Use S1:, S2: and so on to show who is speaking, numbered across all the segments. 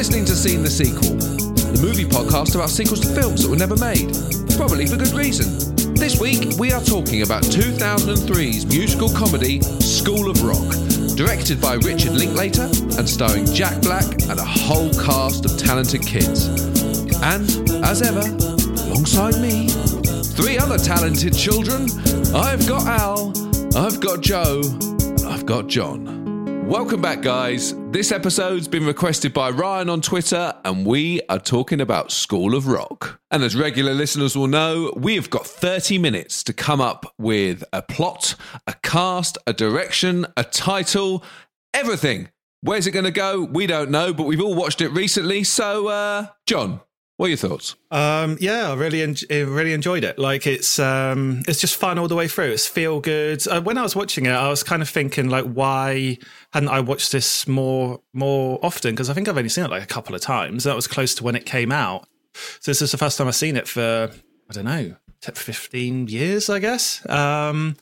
S1: listening to Seen the Sequel, the movie podcast about sequels to films that were never made, probably for good reason. This week, we are talking about 2003's musical comedy School of Rock, directed by Richard Linklater and starring Jack Black and a whole cast of talented kids. And, as ever, alongside me, three other talented children. I've got Al, I've got Joe, and I've got John. Welcome back, guys. This episode's been requested by Ryan on Twitter, and we are talking about School of Rock. And as regular listeners will know, we have got 30 minutes to come up with a plot, a cast, a direction, a title, everything. Where's it going to go? We don't know, but we've all watched it recently. So, uh, John, what are your thoughts?
S2: Um, yeah, I really, en- really enjoyed it. Like it's, um, it's just fun all the way through. It's feel good. Uh, when I was watching it, I was kind of thinking like, why hadn't I watched this more, more often? Because I think I've only seen it like a couple of times. That was close to when it came out. So this is the first time I've seen it for, I don't know, 15 years, I guess. Um,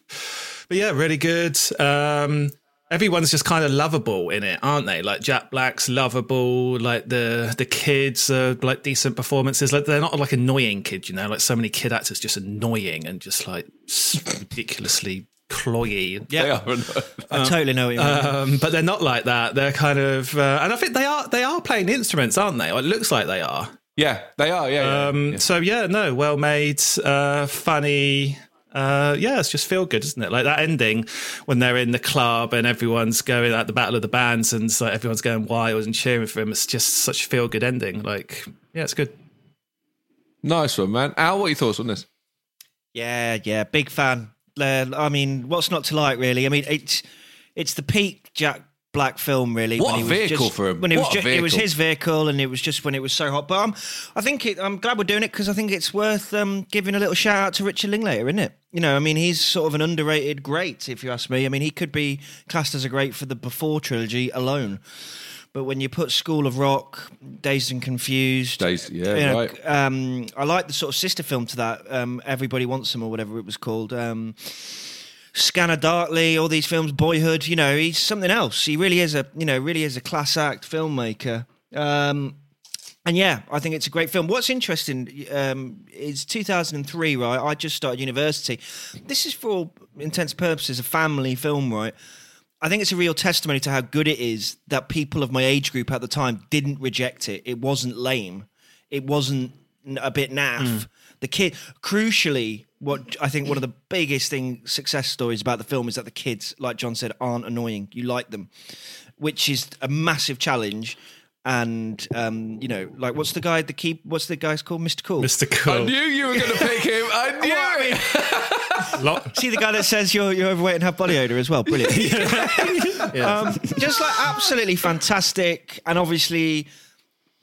S2: but yeah, really good. Um, everyone's just kind of lovable in it, aren't they? Like Jack Black's lovable, like the the kids are like decent performances. Like they're not like annoying kids, you know. Like so many kid actors just annoying and just like ridiculously cloyy.
S3: Yeah, I totally know what you mean.
S2: Um, but they're not like that. They're kind of, uh, and I think they are they are playing instruments, aren't they? Or it looks like they are.
S1: Yeah, they are. Yeah. yeah,
S2: Um,
S1: yeah.
S2: So yeah, no, well made, uh, funny. Uh, yeah, it's just feel good, isn't it? Like that ending when they're in the club and everyone's going at the battle of the bands and it's like everyone's going wild and cheering for him. It's just such a feel good ending. Like, yeah, it's good.
S1: Nice one, man. Al, what are your thoughts on this?
S3: Yeah, yeah, big fan. Uh, I mean, what's not to like, really? I mean, it's it's the peak Jack Black film, really.
S1: What
S3: when
S1: a
S3: he was
S1: vehicle
S3: just-
S1: for him.
S3: When it was,
S1: What a
S3: ju- it was his vehicle, and it was just when it was so hot. But um, I think it, I'm glad we're doing it because I think it's worth um, giving a little shout out to Richard Linklater, isn't it? You know, I mean, he's sort of an underrated great, if you ask me. I mean, he could be classed as a great for the Before trilogy alone. But when you put School of Rock, Dazed and Confused,
S1: Dazed- yeah,
S3: you know,
S1: right.
S3: um, I like the sort of sister film to that, um, Everybody Wants Them or whatever it was called. Um, Scanner Darkly, all these films, Boyhood. You know, he's something else. He really is a, you know, really is a class act filmmaker. Um, and yeah, I think it's a great film. What's interesting um, is 2003, right? I just started university. This is for all intents and purposes a family film, right? I think it's a real testimony to how good it is that people of my age group at the time didn't reject it. It wasn't lame. It wasn't a bit naff. The kid, crucially, what I think one of the biggest thing success stories about the film is that the kids, like John said, aren't annoying. You like them, which is a massive challenge. And um, you know, like what's the guy? The keep? What's the guy's called? Mr. Cool.
S2: Mr. Cool.
S1: I knew you were going to pick him. I knew
S3: Well, I mean,
S2: Lo-
S3: See the guy that says you're you're overweight and have body odor as well. Brilliant. um, just like absolutely fantastic, and obviously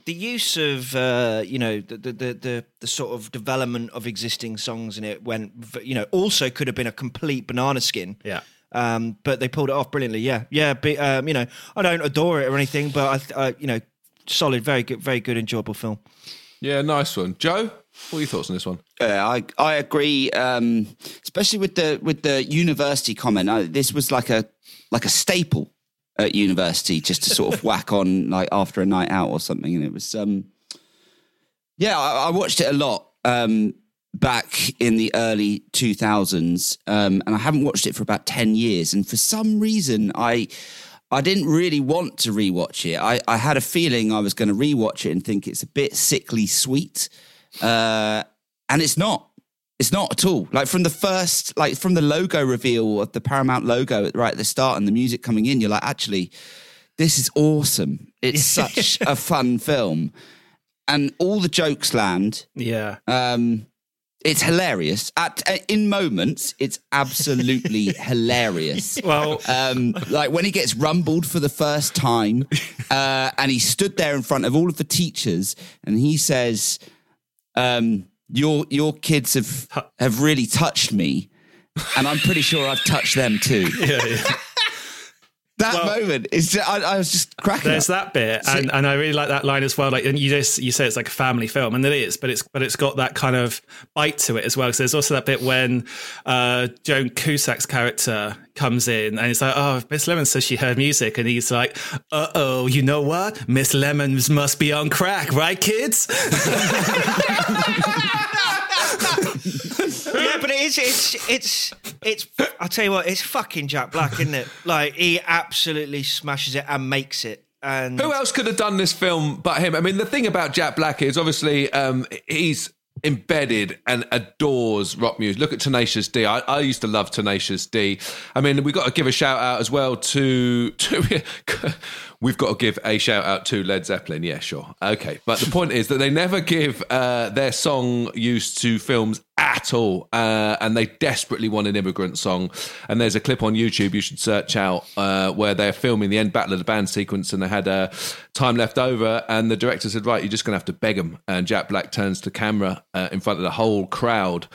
S3: the use of uh, you know the, the the the the sort of development of existing songs in it went you know also could have been a complete banana skin.
S2: Yeah.
S3: Um, but they pulled it off brilliantly. Yeah, yeah. But, um, you know, I don't adore it or anything, but I, I, you know, solid, very good, very good, enjoyable film.
S1: Yeah, nice one. Joe, what are your thoughts on this one?
S4: Yeah, I I agree, um, especially with the with the university comment. I, this was like a like a staple at university, just to sort of whack on like after a night out or something. And it was, um, yeah, I, I watched it a lot um, back in the early two thousands, um, and I haven't watched it for about ten years. And for some reason, I I didn't really want to rewatch it. I, I had a feeling I was going to rewatch it and think it's a bit sickly sweet, uh, and it's not. It's not at all. Like from the first, like from the logo reveal of the Paramount logo at, right at the start and the music coming in, you're like, actually, this is awesome. It's such a fun film, and all the jokes land.
S2: yeah.
S4: Um, it's hilarious. At uh, in moments, it's absolutely hilarious.
S2: Well,
S4: Um, like when he gets rumbled for the first time, uh, and he stood there in front of all of the teachers, and he says, um, "Your your kids have have really touched me, and I'm pretty sure I've touched them too."
S2: yeah, yeah.
S4: That
S2: Well-
S4: moment is. Just, I, I was just cracking.
S2: There's
S4: up.
S2: that bit, and, and I really like that line as well. Like, and you just you say it's like a family film, and it is, but it's but it's got that kind of bite to it as well. Because there's also that bit when uh, Joan Cusack's character comes in, and it's like, oh, Miss Lemon says she heard music, and he's like, uh oh, you know what? Miss Lemons must be on crack, right, kids?
S3: yeah, but it is. It's it's it's. I'll tell you what. It's fucking Jack Black, isn't it? Like he absolutely smashes it and makes it. And
S1: Who else could have done this film but him? I mean, the thing about Jack Black is obviously um, he's embedded and adores rock music. Look at Tenacious D. I, I used to love Tenacious D. I mean, we've got to give a shout out as well to, to we've got to give a shout out to Led Zeppelin. Yeah, sure. Okay. But the point is that they never give uh, their song used to films at all. Uh, and they desperately want an immigrant song. And there's a clip on YouTube you should search out uh, where they're filming the end Battle of the Band sequence and they had uh, time left over. And the director said, Right, you're just going to have to beg them. And Jack Black turns to camera uh, in front of the whole crowd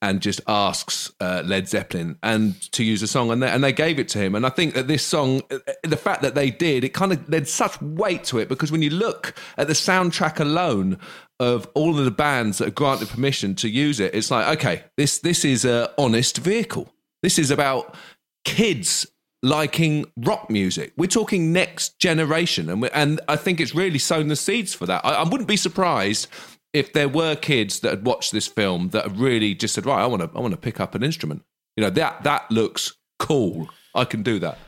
S1: and just asks uh, Led Zeppelin and to use a song, and they, and they gave it to him. And I think that this song, uh, the fact that they did, it kind of there's such weight to it because when you look at the soundtrack alone of all of the bands that are granted permission to use it, it's like okay, this this is a honest vehicle. This is about kids liking rock music. We're talking next generation, and and I think it's really sown the seeds for that. I, I wouldn't be surprised if there were kids that had watched this film that have really just said, right, I want to, I want to pick up an instrument. You know, that that looks cool. I can do that.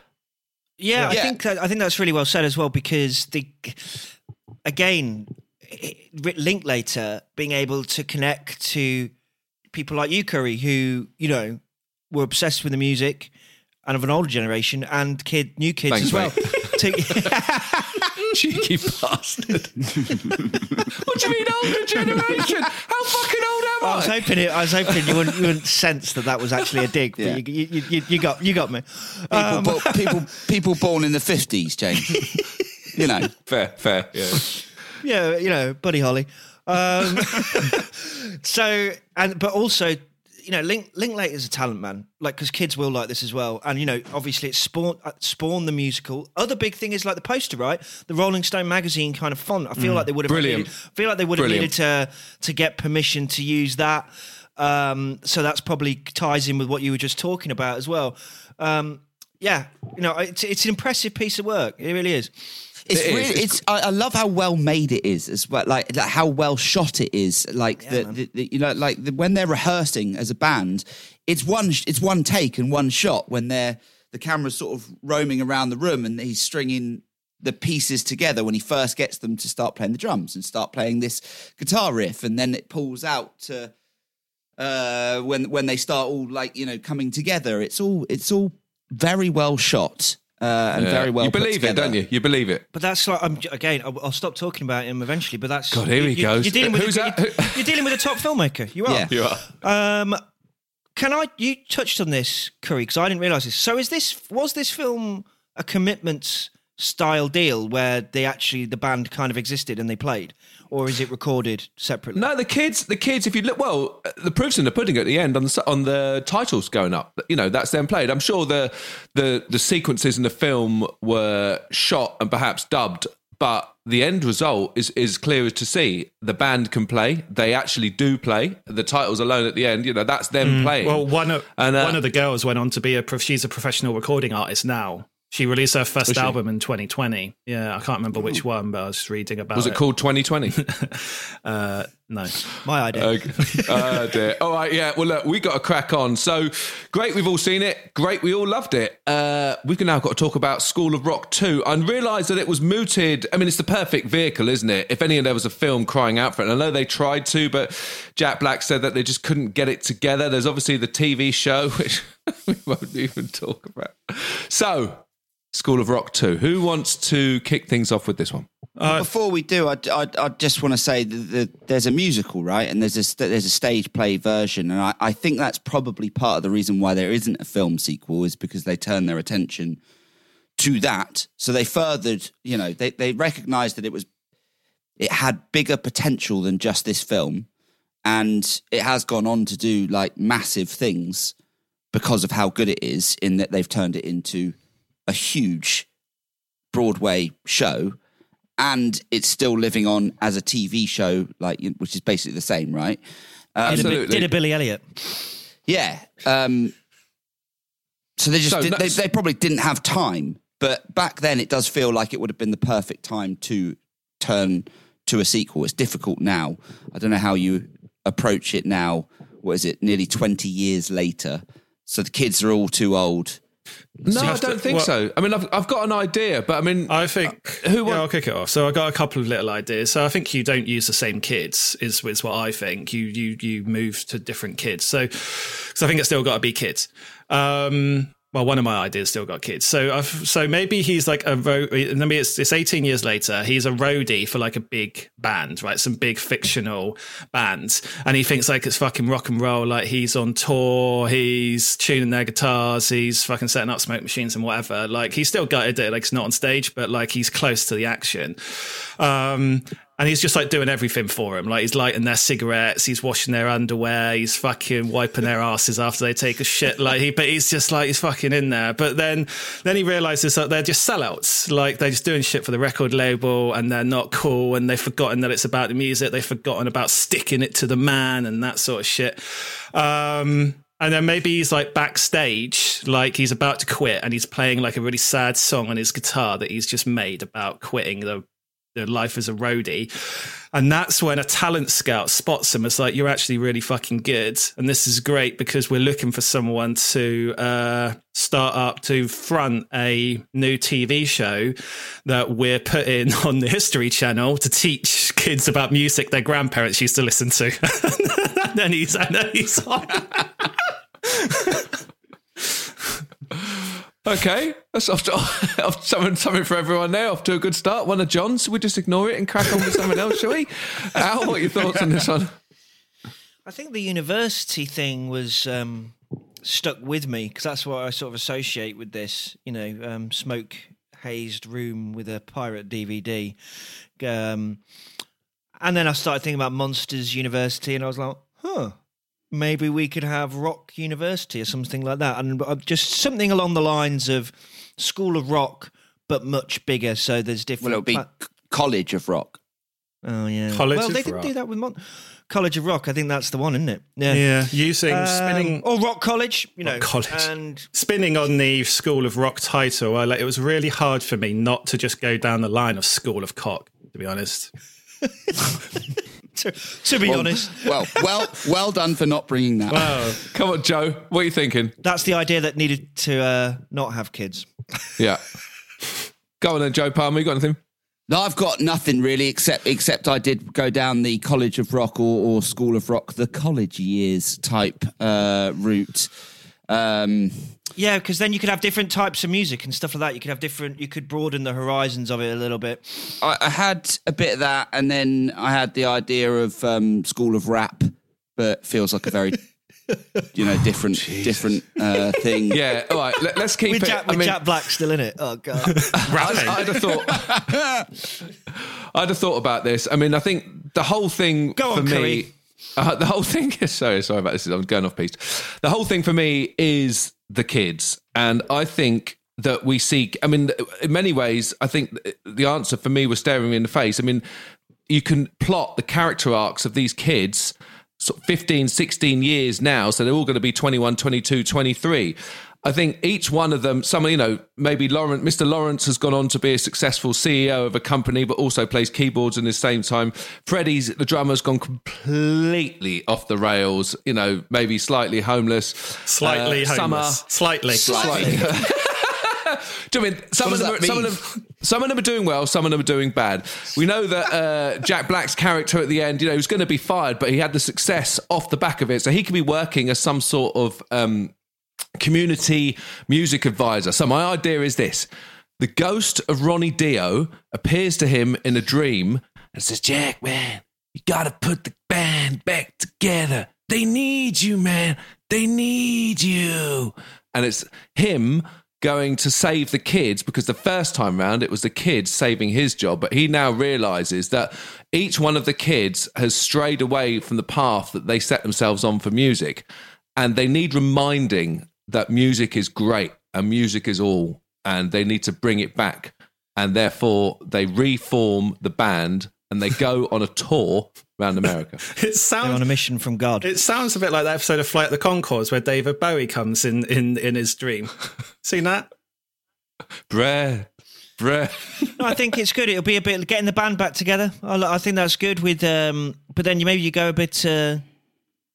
S3: Yeah, I think that, I think that's really well said as well because the again, it- Linklater being able to connect to people like you, Curry, who you know were obsessed with the music and of an older generation and kid new kids
S1: Thanks,
S3: as well. to,
S1: Cheeky bastard. what do you mean older generation? How fucking old am
S3: I was
S1: I?
S3: hoping it, I was hoping you wouldn't, you wouldn't sense that that was actually a dig,
S4: Yeah.
S3: but you, you, you, you got you got me.
S4: People,
S3: Um,
S4: bo- people, people born in the fifties, James. you know,
S1: Fair, fair. Yeah.
S3: yeah, you know, Buddy Holly. Um, so, and but also, you know, Link Linklater is a talent man, like because kids will like this as well. And you know, obviously, it's spawned uh, Spawn the musical. Other big thing is like the poster, right? The Rolling Stone magazine kind of font. I feel like they would have
S1: Brilliant.
S3: Needed, feel like they would have needed to to get permission to use that. Um, so that's probably ties in with what you were just talking about as well. Um, yeah, you know, it's it's an impressive piece of work. It really is.
S4: It's
S1: It
S4: really,
S1: It's
S4: it's. I, I love how well made it is as well. Like, like how well shot it is. Like the, the, the, you know, like the, when they're rehearsing as a band, it's one, it's one take and one shot. When they're the camera's sort of roaming around the room and he's stringing the pieces together when he first gets them to start playing the drums and start playing this guitar riff, and then it pulls out to uh, when when they start all like you know coming together. It's all it's all very well shot uh, and very well.
S1: You
S4: put
S1: believe it, don't you? You believe it.
S3: But that's like I'm again. I'll, I'll stop talking about him eventually. But that's
S1: God, here he
S3: you,
S1: goes.
S3: You're dealing with
S1: Who's
S3: a,
S1: that?
S3: You're, dealing with a top filmmaker. You are.
S4: Yeah.
S1: You are.
S3: Um, can I? You touched on this, Curry, because I didn't realize this. So is this was this film a commitment style deal where they actually the band kind of existed and they played, or is it recorded separately?
S1: No, the kids, the kids. If you look, well, the proof's in the pudding at the end on the on the titles going up. You know, that's them played. I'm sure the the the sequences in the film were shot and perhaps dubbed, but the end result is is clear as to see. The band can play. They actually do play. The titles alone at the end, you know, that's them playing.
S2: Well, one of
S1: And, uh,
S2: one of the girls went on to be a. prof- She's a professional recording artist now. She released her first album in 2020. Yeah, I can't remember which one, but I was just reading about it.
S1: was it called 2020?
S2: Uh, no.
S3: My idea.
S1: Okay. oh dear. All right, yeah. Well, look, we got to crack on. So great, we've all seen it. Great, we all loved it. Uh, we've now got to talk about School of Rock 2 and realise that it was mooted. I mean, it's the perfect vehicle, isn't it? If any, there was a film crying out for it. And I know they tried to, but Jack Black said that they just couldn't get it together. There's obviously the TV show, which we won't even talk about. So, School of Rock 2. Who wants to kick things off with this one?
S4: Uh, before we do, I, I, I just want to say that the, there's a musical, right? And there's a there's a stage play version, and I, I think that's probably part of the reason why there isn't a film sequel is because they turn their attention to that. So they furthered, you know, they they recognised that it was it had bigger potential than just this film, and it has gone on to do like massive things because of how good it is. In that they've turned it into a huge Broadway show, and it's still living on as a TV show, like which is basically the same, right? Um,
S3: Did a,
S1: Absolutely.
S3: did a Billy Elliot.
S4: yeah. Um, so they just
S1: so
S4: did, they, they probably didn't have time, but back then it does feel like it would have been the perfect time to turn to a sequel. It's difficult now. I don't know how you approach it now. What is it? Nearly twenty years later, so the kids are all too old.
S1: No, I don't think
S2: well-
S1: so. I mean, I've, I've got an idea, but I mean,
S2: I think
S1: who
S2: yeah, I'll kick it off. So I got a couple of little ideas. So I think you don't use the same kids is is what I think. You you you move to different kids. So so I think it's still got to be kids. Um, well, one of my ideas still got kids. So I've, so maybe he's like a ro- maybe it's it's 18 years later. He's a roadie for like a big band, right? Some big fictional bands, and he thinks like it's fucking rock and roll. Like he's on tour, he's tuning their guitars, he's fucking setting up smoke machines and whatever. Like he's still gutted it, like it's not on stage, but like he's close to the action. Um, and he's just like doing everything for him. Like he's lighting their cigarettes, he's washing their underwear, he's fucking wiping their asses after they take a shit. Like he, but he's just like he's fucking in there. But then, then he realizes that they're just sellouts. Like they're just doing shit for the record label, and they're not cool. And they've forgotten that it's about the music. They've forgotten about sticking it to the man and that sort of shit. Um, and then maybe he's like backstage, like he's about to quit, and he's playing like a really sad song on his guitar that he's just made about quitting the the life as a roadie. And that's when a talent scout spots him. It's like, you're actually really fucking good. And this is great because we're looking for someone to uh, start up to front a new TV show that we're putting on the History Channel to teach kids about music their grandparents used to listen to. and then he's, and then he's on.
S1: okay, that's off to, off something, something for everyone there. Off to a good start. One of John's. We just ignore it and crack on with something else, shall we? Al, what are your thoughts on this one?
S3: I think the university thing was um, stuck with me because that's what I sort of associate with this. You know, um, smoke hazed room with a pirate DVD. Um, and then I started thinking about Monsters University, and I was like, huh. Maybe we could have Rock University or something like that, and uh, just something along the lines of School of Rock, but much bigger. So there's different.
S4: Well, it'll be
S3: pla-
S4: College of Rock.
S3: oh yeah,
S2: College
S3: well,
S2: of
S3: they could
S2: Rock.
S3: do that with Mon- College of Rock. I think that's the one, isn't it?
S2: Yeah, yeah. using
S3: Um,
S2: spinning
S3: or Rock College, you know,
S2: Rock College.
S3: and
S2: spinning on the School of Rock title, I, like, it was really hard for me not to just go down the line of School of Cock, to be honest.
S3: to, to be honest,
S4: Well, well, well done for not bringing that. up.
S1: Come on, Joe. What are you thinking?
S3: that's the idea that needed to uh, not have kids.
S1: Yeah. Go on then, Joe Palmer. You got anything?
S4: No, I've got nothing really, except except I did go down the College of Rock or, or School of Rock, the college years type uh, route. Um,
S3: Yeah, because then you could have different types of music and stuff like that. You could have different. You could broaden the horizons of it a little bit.
S4: I, I had a bit of that, and then I had the idea of um, School of Rap, but feels like a very, you know, different different uh, thing.
S1: Yeah. All right. Let, us keep
S3: With
S1: it.
S3: Jack,
S1: I mean,
S3: Jack Black still in it. Oh god.
S1: I, I'd have thought. I'd have thought about this. I mean, I think the whole thing
S3: Go
S1: for
S3: on,
S1: me.
S3: Curry.
S1: Uh, the whole thing. Sorry, sorry about this. I'm going off piece. The whole thing for me is the kids, and I think that we seek. I mean, in many ways, I think the answer for me was staring me in the face. I mean, you can plot the character arcs of these kids sort of 15 16 years now so they're all going to be 21 22 23 I think each one of them, some, you know, maybe Lawrence, Mr. Lawrence has gone on to be a successful CEO of a company, but also plays keyboards in the same time. Freddie's, the drummer's gone completely off the rails, you know, maybe slightly homeless.
S2: Slightly
S1: Uh,
S2: homeless. Slightly.
S4: Slightly.
S1: Do you mean some
S4: What
S1: of them? Are,
S4: that
S1: some of them, some of them are doing well. Some of them are doing bad. We know that uh, Jack Black's character at the end, you know, he was going to be fired, but he had the success off the back of it, so he could be working as some sort of um, community music advisor. So my idea is this: the ghost of Ronnie Dio appears to him in a dream and says, "Jack, man, you got to put the band back together. They need you, man. They need you." And it's him going to save the kids because the first time round it was the kids saving his job but he now realizes that each one of the kids has strayed away from the path that they set themselves on for music and they need reminding that music is great and music is all and they need to bring it back and therefore they reform the band and they go on a tour around America.
S2: It
S3: They're
S2: sounds
S3: on a mission from God.
S2: It sounds a bit like that episode of Flight of the Conchords where David Bowie comes in in, in his dream. Seen that?
S1: Bread, bread.
S3: No, I think it's good. It'll be a bit getting the band back together. I, I think that's good. With um, but then you maybe you go a bit, uh,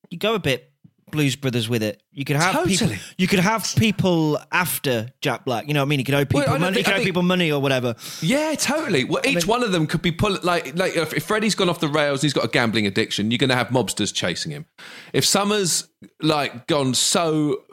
S3: you go a bit Blues Brothers with it. You could have people.
S1: Totally.
S3: You could have people after Jack Black. You know what I mean? You could owe people
S1: Well,
S3: money.
S1: think-
S3: you could owe
S1: think-
S3: people money or whatever.
S1: Yeah, totally. Well, each one of them could be pull like like if if Freddie's gone off the rails, he's got a gambling addiction. You're going to have mobsters chasing him. If Summer's like gone so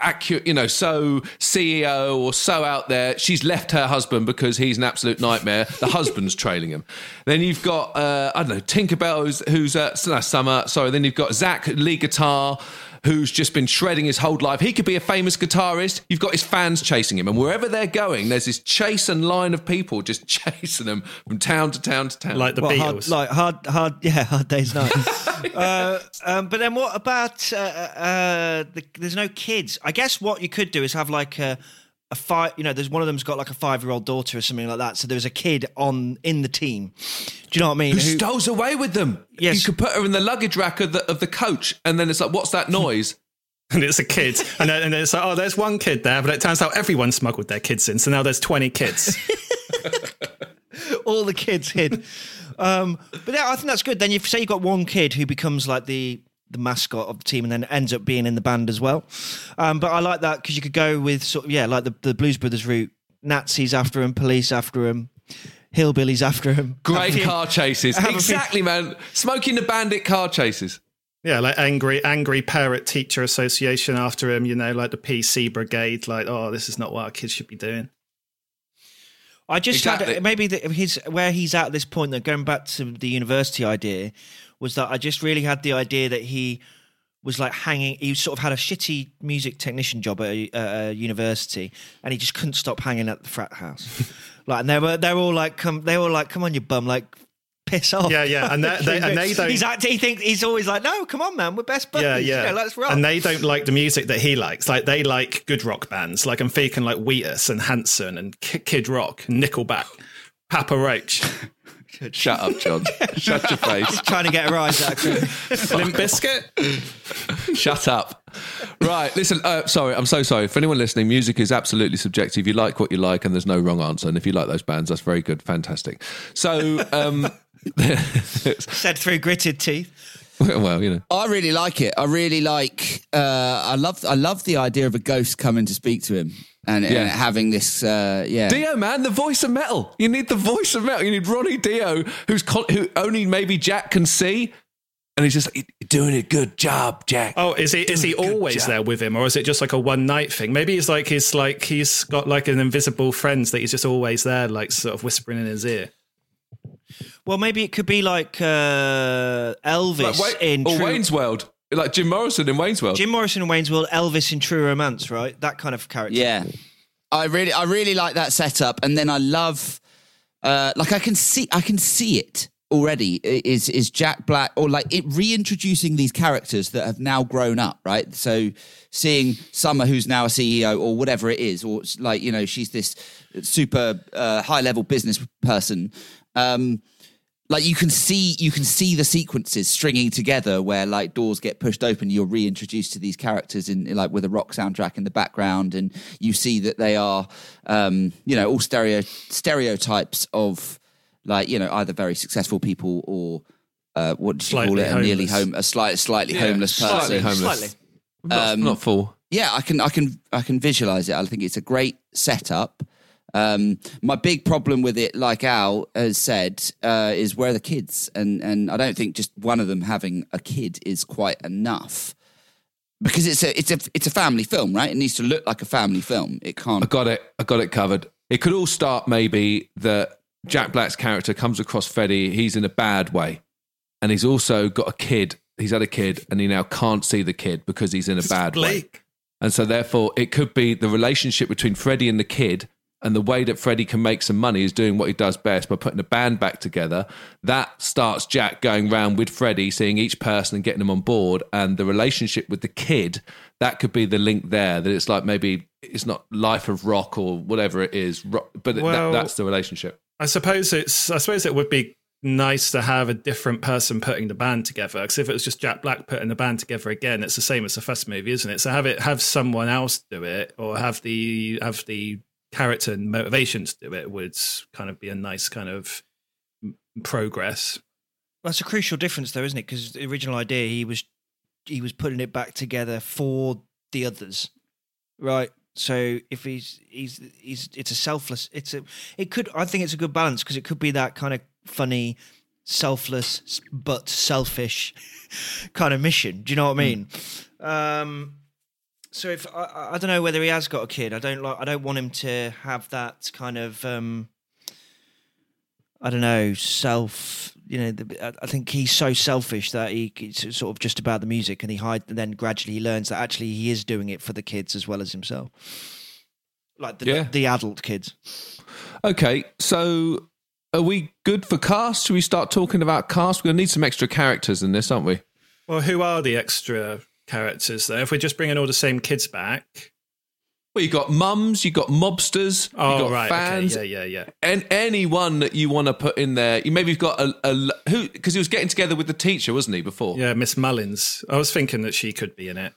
S1: accurate, you know, so CEO or so out there, she's left her husband because he's an absolute nightmare. The husband's trailing him. Then you've got uh, I don't know Tinkerbell, who's, who's uh, Summer. Sorry. Then you've got Zach, lead guitar. Who's just been shredding his whole life? He could be a famous guitarist. You've got his fans chasing him, and wherever they're going, there's this chase and line of people just chasing them from town to town to town.
S2: Like the
S3: What,
S2: Beatles.
S3: hard, like hard, hard, yeah, hard days night. uh, um, but then what about? Uh, uh, the, there's no kids. I guess what you could do is have like a, a five. You know, there's one of them's got like a five year old daughter or something like that. So there's a kid on in the team. Do you know what I mean?
S1: who
S3: Who-
S1: stows away with them?
S3: Yes.
S1: You could put her in the luggage rack of the of the coach, and then it's like, what's that noise?
S2: and it's a kid. And then, and then it's like, oh, there's one kid there, but it turns out everyone smuggled their kids in. So now there's 20 kids.
S3: all the kids hid. Um, but yeah, I think that's good. Then you say you've got one kid who becomes like the the mascot of the team, and then ends up being in the band as well. Um, but I like that because you could go with sort of yeah, like the, the Blues Brothers route: Nazis after him, police after him, hillbillies after him.
S1: Great
S3: Have a-
S1: car chases.
S3: have few-
S1: Exactly, man. Smokey and the Bandit car chases.
S2: yeah, like angry, angry parrot teacher association after him, you know, like the PC brigade, like, oh, this is not what our kids should be doing.
S3: I just
S1: Exactly.
S3: had maybe the, his where he's at this point. That going back to the university idea was that I just really had the idea that he was like hanging. He sort of had a shitty music technician job at a, at a university, and he just couldn't stop hanging at the frat house. like, and they were they were all like, "Come," they were like, "Come on, you bum!" Like, piss off.
S2: Yeah, yeah, and they- they- and they don't-
S3: He's act- he thinks he's always like, "No, come on, man, we're best buddies.
S2: Yeah,
S3: You
S2: yeah.
S3: know, let's rock."
S2: And they don't like the music that he likes. Like they like good rock bands. Like I'm thinking like Wheatus and Hanson and Kid Rock, Nickelback, Papa Roach,
S1: Shut up, John. Shut your face.
S3: trying to get a rise out of him.
S2: Limp Bizkit.
S1: Shut up. Right, listen. Uh, sorry, I'm so sorry. For anyone listening, music is absolutely subjective. You like what you like, and there's no wrong answer. And if you like those bands, that's very good, fantastic. So, um,
S3: Said through gritted teeth.
S1: well, you know,
S4: I really like it. I really like. Uh, I love. I love the idea of a ghost coming to speak to him and,
S1: Yeah.
S4: and having this. Uh, yeah,
S1: Dio, man, the voice of metal. You need the voice of metal. You need Ronnie Dio, who's con- who only maybe Jack can see, and he's just like, "You're doing a good job, Jack."
S2: Oh, is he is he
S1: Doing a good
S2: always
S1: job.
S2: there with him, or is it just like a one night thing? Maybe he's like he's like he's got like an invisible friend that he's just always there, like sort of whispering in his ear.
S3: Well, maybe it could be like uh, Elvis
S1: Like, Wayne-
S3: in
S1: or
S3: True-
S1: Wayne's World, like Jim Morrison in Wayne's World.
S3: Jim Morrison in Wayne's World, Elvis in True Romance, right? That kind of character.
S4: Yeah, I really, I really like that setup, and then I love, uh, like I can see, I can see it already. Is is Jack Black or like it reintroducing these characters that have now grown up, right? So seeing Summer, who's now a CEO or whatever it is, or like you know she's this super uh, high level business person. Um, like you can see you can see the sequences stringing together where like doors get pushed open you're reintroduced to these characters in like with a rock soundtrack in the background and you see that they are um you know all stereo stereotypes of like you know either very successful people or uh what did you call
S2: Slightly
S4: it a nearly home a slight slightly
S1: Yeah,
S4: homeless person
S1: slightly homeless.
S3: Slightly.
S1: Not, not full.
S4: yeah, I can, I can, I can visualize it. I think it's a great setup. Um, my big problem with it, like Al has said, uh, is where are the kids, and and I don't think just one of them having a kid is quite enough because it's a it's a it's a family film, right? It needs to look like a family film. It can't.
S1: I got it. I got it covered. It could all start maybe that Jack Black's character comes across Freddie. He's in a bad way, and he's also got a kid. He's had a kid, and he now can't see the kid because he's in a bad way. And so, therefore, it could be the relationship between Freddie and the kid, and the way that Freddie can make some money is doing what he does best by putting a band back together. That starts Jack going round with Freddie, seeing each person and getting them on board, and the relationship with the kid. That could be the link there. That it's like maybe it's not Life of Rock or whatever it is, but
S2: Well-
S1: that, that's the relationship.
S2: I suppose it's. I suppose it would be nice to have a different person putting the band together. Because if it was just Jack Black putting the band together again, it's the same as the first movie, isn't it? So have it have someone else do it, or have the have the character and motivation to do it would kind of be a nice kind of progress.
S3: That's a crucial difference, though, isn't it? Because the original idea, he was he was putting it back together for the others, right? So if he's he's he's it's a selfless. It's a it could I think it's a good balance because it could be that kind of funny, selfless but selfish kind of mission. Do you know what I mean? Um, so if I- I, I don't know whether he has got a kid, I don't like. I don't want him to have that kind of. Um, I don't know, self. You know, the, I- I think he's so selfish that he it's sort of just about the music, and he hide. And then gradually he learns that actually he is doing it for the kids as well as himself, like the
S1: Yeah.
S3: the adult kids.
S1: Okay, so are we good for cast? Should we start talking about cast? We're going to need some extra characters in this, aren't we?
S2: Well, who are the extra characters though? If we're just bringing all the same kids back.
S1: Well, you got mums, you got mobsters, you
S2: Oh
S1: got
S2: right,
S1: fans,
S2: okay, yeah, yeah, yeah.
S1: and anyone that you want to put in there. You maybe you've got a, a who because he was getting together with the teacher, wasn't he? Before,
S2: Yeah, Miss Mullins. I was thinking that she could be in it.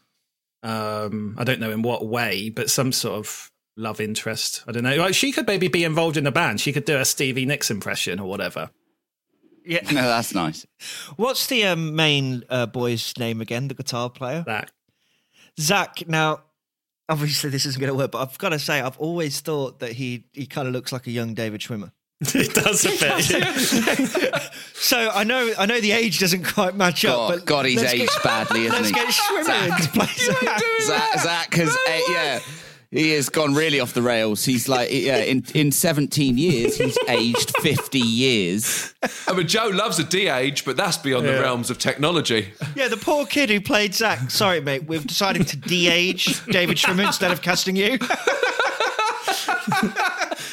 S2: Um, I don't know in what way, but some sort of love interest. I don't know. Like she could maybe be involved in the band. She could do a Stevie Nicks impression or whatever.
S3: Yeah.
S4: No, that's nice.
S3: What's the um, main uh, boy's name again? The guitar player,
S2: Zach.
S3: Zach. Now, obviously this isn't going to work, but I've got to say I've always thought that he he kind of looks like a young David Schwimmer.
S2: it does a bit.
S3: So I know I know the age doesn't quite match up. But
S4: God, he's aged
S3: get-
S4: badly, isn't
S3: Let's
S4: he?
S3: get Schwimmer in to play Zach.
S4: Zach, Zach has, eh, yeah, he has gone really off the rails. He's like, yeah, in, in 17 years, he's aged 50 years.
S1: I mean, Joe loves a de-age, but that's beyond the realms of technology.
S3: Yeah, the poor kid who played Zach. Sorry, mate, we've decided to de-age David Schwimmer instead of casting you.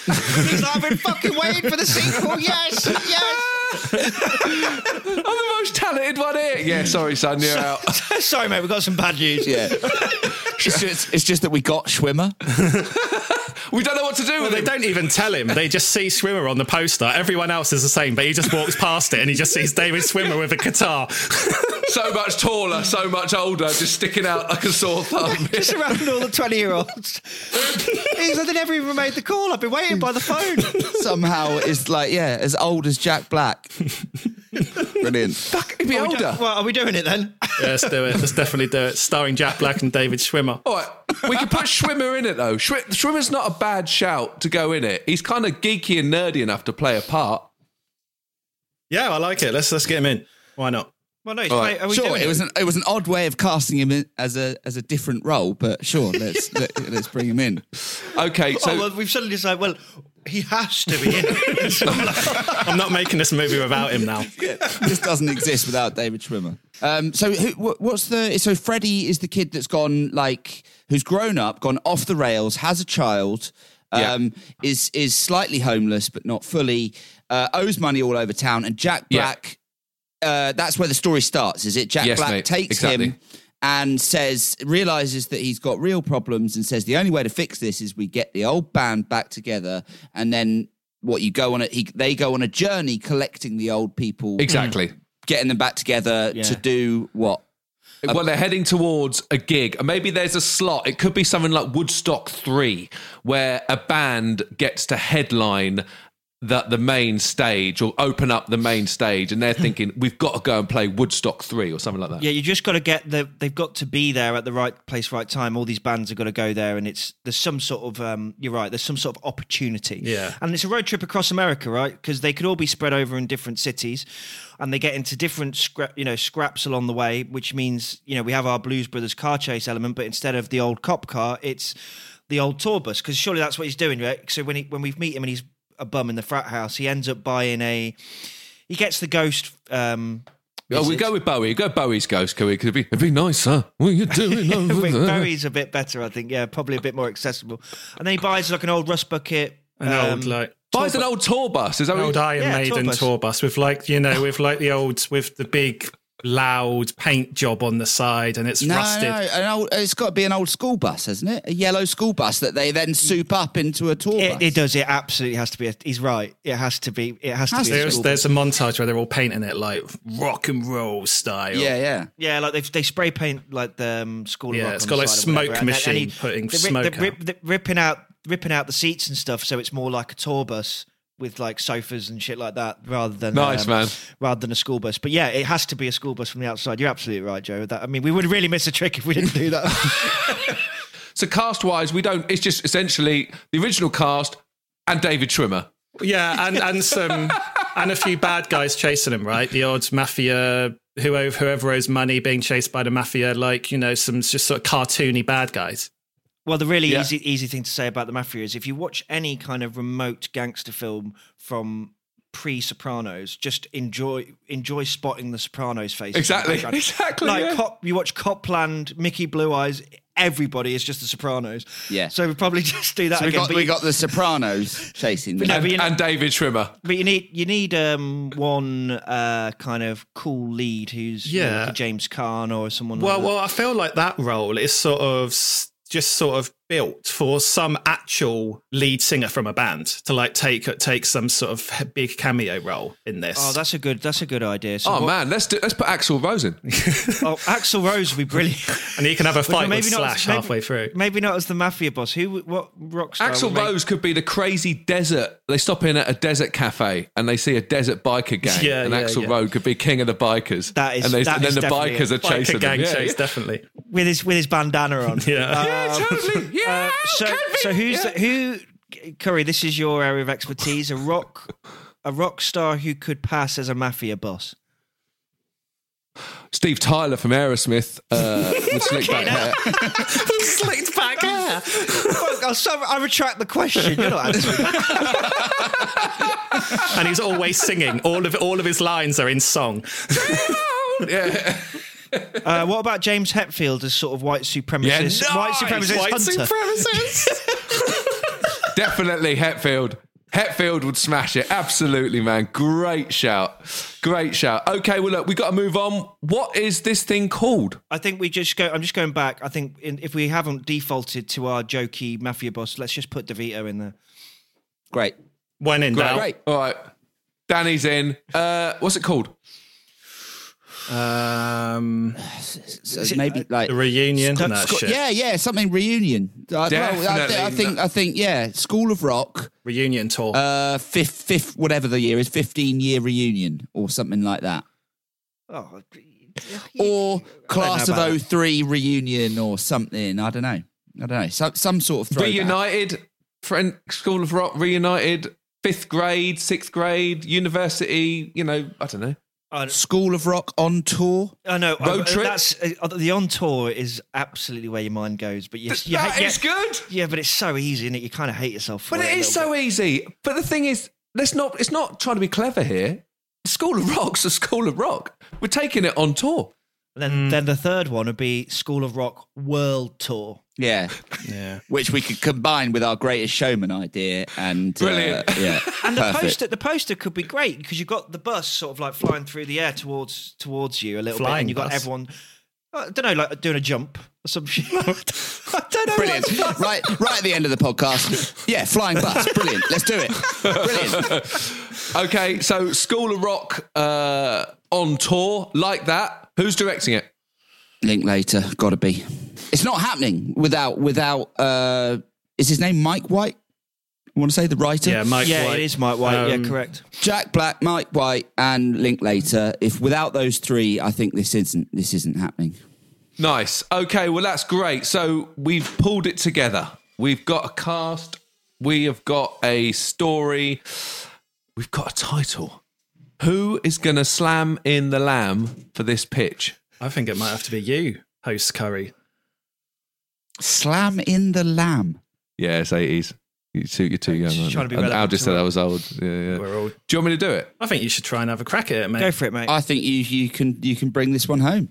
S3: He's like, I've been fucking waiting for the sequel. Yes, yes.
S1: I'm the most talented one here. Yeah, sorry, son, you're out.
S3: Sorry, mate, we've got some bad news.
S4: Yeah. It's just, it's just that we got Schwimmer.
S1: We don't know what to do
S2: Well,
S1: with
S2: they
S1: him.
S2: don't even tell him. They just see Schwimmer on the poster. Everyone else is the same, but he just walks past it and he just sees David Schwimmer with a guitar.
S1: So much taller, so much older, just sticking out like a sore thumb.
S3: Just around all the 20 year olds. He's like, they never even made the call. I've been waiting by the phone.
S4: Somehow is like, yeah, as old as Jack Black. Brilliant.
S1: Fuck, he'd be older.
S3: Well, are we doing it then?
S2: yeah, let's do it. Let's definitely do it. Starring Jack Black and David Schwimmer.
S1: All right, we can put Schwimmer in it though. Schwi- Schwimmer's not a bad shout to go in it. He's kind of geeky and nerdy enough to play a part.
S2: Yeah, I like it. Let's let's get him in. Why not?
S3: Well, no,
S4: All right.
S3: are we
S4: Sure,
S3: doing
S4: it was an it was an odd way of casting him in as a as a different role, but sure, let's let, let's bring him in.
S1: Okay, so
S3: oh, well, we've suddenly decided, well, he has to be in it.
S2: I'm not making this movie without him now.
S4: this doesn't exist without David Schwimmer. Um, so who, what's the so Freddie is the kid that's gone like who's grown up, gone off the rails, has a child, um, is is slightly homeless but not fully, uh, owes money all over town, and Jack
S1: Yeah.
S4: Black. Uh, that's where the story starts. Is it Jack
S1: Yes,
S4: Black
S1: mate,
S4: takes
S1: exactly.
S4: him and says realizes that he's got real problems and says the only way to fix this is we get the old band back together and then what you go on a he, they go on a journey collecting the old people
S1: exactly.
S4: getting them back together
S3: Yeah.
S4: to do what?
S1: Well, they're heading towards a gig. And Maybe there's a slot. It could be something like Woodstock 3, where a band gets to headline the, the main stage or open up the main stage. And they're thinking, we've got to go and play Woodstock 3 or something like that.
S3: yeah, you just got to get the. They've got to be there at the right place, right time. All these bands have got to go there, and it's there's some sort of. Um, you're right. There's some sort of opportunity.
S2: Yeah.
S3: and it's a road trip across America, right? Because they could all be spread over in different cities, and they get into different scrap, you know, scraps along the way. Which means you know we have our Blues Brothers car chase element, but instead of the old cop car, it's the old tour bus. Because surely that's what he's doing, right? So when he when we meet him and he's a bum in the frat house, he ends up buying a. He gets the ghost. Um,
S1: Oh, we go with Bowie. Go Bowie's Ghost, can we? Could it be, it'd be nice, huh? What are you doing over
S3: Wait,
S1: there?
S3: Barry's a bit better, I think. Yeah, probably a bit more accessible. And then he buys like an old rust bucket
S2: An
S3: Um,
S2: old like
S1: buys us an old tour bus. Is that
S2: an
S1: what
S2: old Iron
S3: Yeah,
S2: Maiden
S3: tour bus.
S2: tour bus with like you know with like the old with the big loud paint job on the side and it's
S4: No,
S2: rusted.
S4: no, an old, it's got to be an old school bus, hasn't it? A yellow school bus that they then soup up into a tour bus.
S3: It, it does. It absolutely has to be. A, he's right. It has to be. It has to
S4: Has
S3: be.
S4: to.
S3: A
S2: There's
S3: school
S2: there's a montage where they're all painting it like rock and roll style.
S4: Yeah, yeah.
S3: Yeah, like they they spray paint like the um, school. of
S2: Yeah,
S3: Rock
S2: it's
S3: on
S2: got
S3: the
S2: like
S3: side whatever,
S2: smoke
S3: and then- and
S2: machine
S3: he-
S2: putting
S3: the,
S2: smoke
S3: the,
S2: out.
S3: the, ripping out ripping out the seats and stuff, so it's more like a tour bus with like sofas and shit like that, rather than
S1: Nice,
S3: um,
S1: man.
S3: rather than a school bus. But yeah, it has to be a school bus from the outside. You're absolutely right, Joe. That I mean, we would really miss a trick if we didn't do that.
S1: So cast wise, we don't. It's just essentially the original cast and David Schwimmer.
S2: Yeah, and and some and a few bad guys chasing him, right? The odd mafia, whoever whoever owes money, being chased by the mafia, like you know, some just sort of cartoony bad guys.
S3: Well, the really
S1: Yeah.
S3: easy easy thing to say about the mafia is if you watch any kind of remote gangster film from pre Sopranos, just enjoy enjoy spotting the Sopranos faces.
S1: Exactly, exactly,
S3: Like
S1: yeah.
S3: Cop, you watch Copland, Mickey Blue Eyes. Everybody is just the Sopranos.
S4: Yeah.
S3: So we probably just do that
S4: So we
S3: again.
S4: got
S3: but,
S4: we
S3: you,
S4: got the Sopranos chasing them.
S1: And,
S3: but you know-
S1: and David Schwimmer.
S3: but you need you need um, one uh, kind of cool lead who's you know,
S2: Yeah.
S3: like a James Caan or someone.
S2: Well,
S3: like that.
S2: well, I feel like that role is sort of s- just sort of built for some actual lead singer from a band to like take take some sort of big cameo role in this.
S3: Oh, that's a good. That's a good idea. So
S1: Oh
S3: what-
S1: man, let's do, let's put Axl Rose in.
S3: Oh, Axl Rose would be brilliant.
S2: and he can have a fight
S3: maybe
S2: with
S3: not-
S2: Slash
S3: maybe-
S2: halfway through.
S3: Maybe not as the mafia boss. Who? What rock star?
S1: Axl
S3: would make-
S1: Rose could be the crazy desert. They stop in at a desert cafe and they see a desert biker gang,
S2: Yeah,
S1: and
S2: yeah,
S1: Axl
S2: yeah.
S1: Rose could be king of the bikers.
S3: That is-
S1: and, they,
S3: that
S1: and then
S3: is
S1: the bikers
S3: a
S1: are
S2: Biker
S1: chasing
S2: gang
S1: them. Yeah,
S2: chase,
S1: yeah.
S2: definitely.
S3: With his with his bandana on.
S2: Yeah.
S1: Yeah, totally. Yeah,
S3: Uh, so
S1: can be.
S3: so who's
S1: Yeah.
S3: the, who? Curry, this is your area of expertise. A rock, a rock star who could pass as a mafia boss.
S1: Steve Tyler from Aerosmith uh, with slick back hair.
S2: Slicked back hair.
S3: Fuck, I'll sorry, I retract the question. You're not answering.
S2: and he's always singing. All of all of his lines are in song.
S1: yeah.
S3: Uh, what about James Hetfield as sort of white supremacist?
S1: Yeah,
S3: white supremacist
S2: White
S3: hunter.
S2: supremacist.
S1: Definitely Hetfield. Hetfield would smash it. Absolutely, man. Great shout. Great shout. Okay, well, look, we got to move on. What is this thing called?
S3: I think we just go. I'm just going back. I think in, if we haven't defaulted to our jokey mafia boss, let's just put DeVito in there.
S4: Great.
S2: when in doubt.
S4: Great.
S1: All right. Danny's in. Uh, what's it called?
S2: Um,
S4: So maybe like
S2: the reunion.
S4: Scott-
S2: and that
S4: Scott-
S2: shit.
S4: yeah, yeah, something reunion. I, well, I, thi-
S1: Definitely.
S4: I think I think yeah, School of Rock,
S2: Reunion tour.
S4: uh, fifth fifth whatever the year is, fifteen year reunion or something like that,
S3: Oh,
S4: or Class of 03 reunion or something. I don't know. I don't know. Some some sort of throwback.
S1: Reunited. Friend, School of Rock, reunited. Fifth grade, sixth grade, university. You know, I don't know.
S3: I,
S4: School of Rock on tour.
S3: I know.
S1: Road
S3: uh,
S1: trip?
S3: That's uh, the on tour is absolutely where your mind goes. But yes, you
S1: That
S3: hate-
S1: is
S3: yeah,
S1: good.
S3: Yeah, but it's so easy, and? You kind of hate yourself for
S1: But
S3: it.
S1: it
S3: a little
S1: so
S3: bit.
S1: easy. But the thing is, let's not. It's not trying to be clever here. School of Rock's a School of Rock. We're taking it on tour.
S3: Then, then the third one would be School of Rock World Tour.
S4: Yeah,
S2: yeah.
S4: which we could combine with our Greatest Showman idea and uh,
S1: Brilliant.
S4: yeah,
S3: And the
S4: perfect.
S3: poster, the poster could be great because you've got the bus sort of like flying through the air towards towards you a little bit,
S2: Flying
S3: and you've got
S2: bus?
S3: everyone. I don't know, like doing a jump or some shit. I don't know.
S4: Brilliant. right, right at the end of the podcast. Yeah, flying bus. Brilliant. Let's do it. Brilliant.
S1: Okay, so School of Rock uh, on tour like that. Who's directing it?
S4: Linklater. Got to be. It's not happening without without. uh Is his name Mike White? I want to say the writer.
S2: Yeah, Mike
S3: Yeah,
S2: White.
S3: it is Mike White.
S2: Um,
S3: yeah, correct.
S4: Jack Black, Mike White, and Linklater. If without those three, I think this isn't this isn't happening.
S1: Nice. Okay, well, that's great. So we've pulled it together. We've got a cast. We have got a story. We've got a title. Who is going to slam in the lamb for this pitch?
S2: I think it might have to be you, host Curry.
S4: Slam in the lamb.
S1: Yeah, it's 80s. You two, you're too young.
S3: Just
S1: aren't
S3: trying to be
S1: And Al just
S3: to
S1: said
S3: it.
S1: I was old. Yeah, yeah.
S2: We're all.
S1: Do you want me to do it?
S2: I think you should try and have a crack at it, mate.
S3: Go for it, mate.
S4: I think you you can you can bring this one home.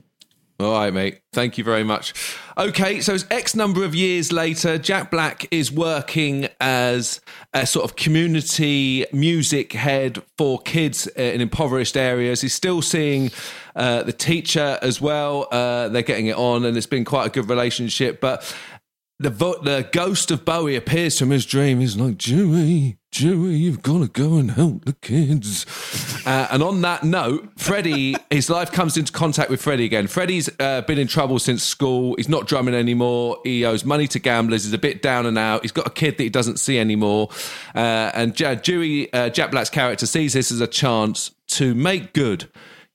S1: All right, mate. Thank you very much. Okay, so it's X number of years later, Jack Black is working as a sort of community music head for kids in impoverished areas. He's still seeing uh, the teacher as well. Uh, they're getting it on, and it's been quite a good relationship. But the vo- the ghost of Bowie appears from his dream. He's like, Joey, Joey, you've got to go and help the kids. Uh, and on that note, Freddie, his life comes into contact with Freddie again. Freddie's uh, been in trouble since school. He's not drumming anymore. He owes money to gamblers. He's a bit down and out. He's got a kid that he doesn't see anymore. Uh, and J- Dewey, uh, Jack Black's character sees this as a chance to make good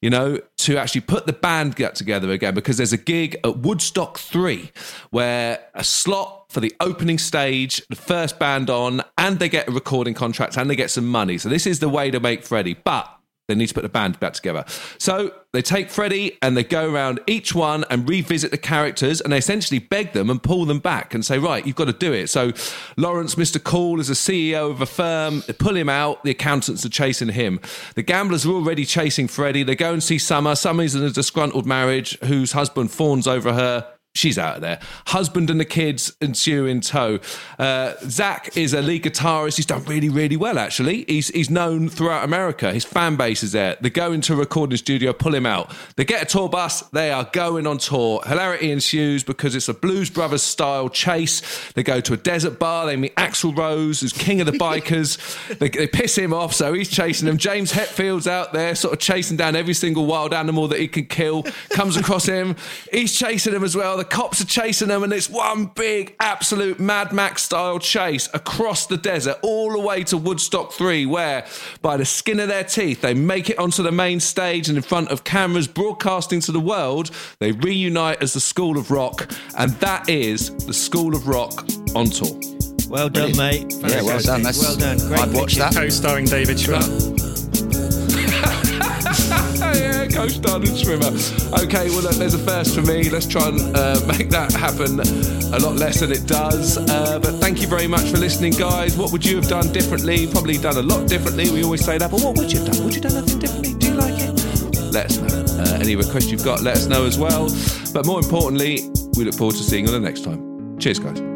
S1: you know, to actually put the band get together again because there's a gig at Woodstock 3 where a slot for the opening stage, the first band on, and they get a recording contract and they get some money. So this is the way to make Freddie. But they need to put the band back together. So they take Freddie and they go around each one and revisit the characters and they essentially beg them and pull them back and say, right, you've got to do it. So Lawrence, Mr. Cool, is a CEO of a firm. They pull him out. The accountants are chasing him. The gamblers are already chasing Freddie. They go and see Summer. Summer's in a disgruntled marriage whose husband fawns over her she's out of there. Husband and the kids ensue in tow. Uh, Zach is a lead guitarist. He's done really, really well, actually. He's, he's known throughout America. His fan base is there. They go into a recording studio, pull him out. They get a tour bus. They are going on tour. Hilarity ensues because it's a Blues Brothers style chase. They go to a desert bar. They meet Axl Rose, who's king of the bikers. they, they piss him off, so he's chasing them. James Hetfield's out there, sort of chasing down every single wild animal that he can kill. Comes across him. He's chasing them as well. Cops are chasing them, and it's one big, absolute Mad Max style chase across the desert, all the way to Woodstock 3, where by the skin of their teeth, they make it onto the main stage and in front of cameras broadcasting to the world, they reunite as the School of Rock, and that is the School of Rock on tour.
S3: Well done,
S4: Brilliant.
S3: mate.
S4: Yeah, well done. That's,
S3: well done. Great
S4: I'd watch that.
S2: Co-starring David Schwimmer.
S1: Started Schwimmer. Okay, well, look, there's a first for me. Let's try and uh, make that happen a lot less than it does. Uh, but thank you very much for listening, guys. What would you have done differently? Probably done a lot differently. We always say that, but what would you have done? Would you have done anything differently? Do you like it? Let us know. Uh, any requests you've got, let us know as well. But more importantly, we look forward to seeing you on the next time. Cheers, guys.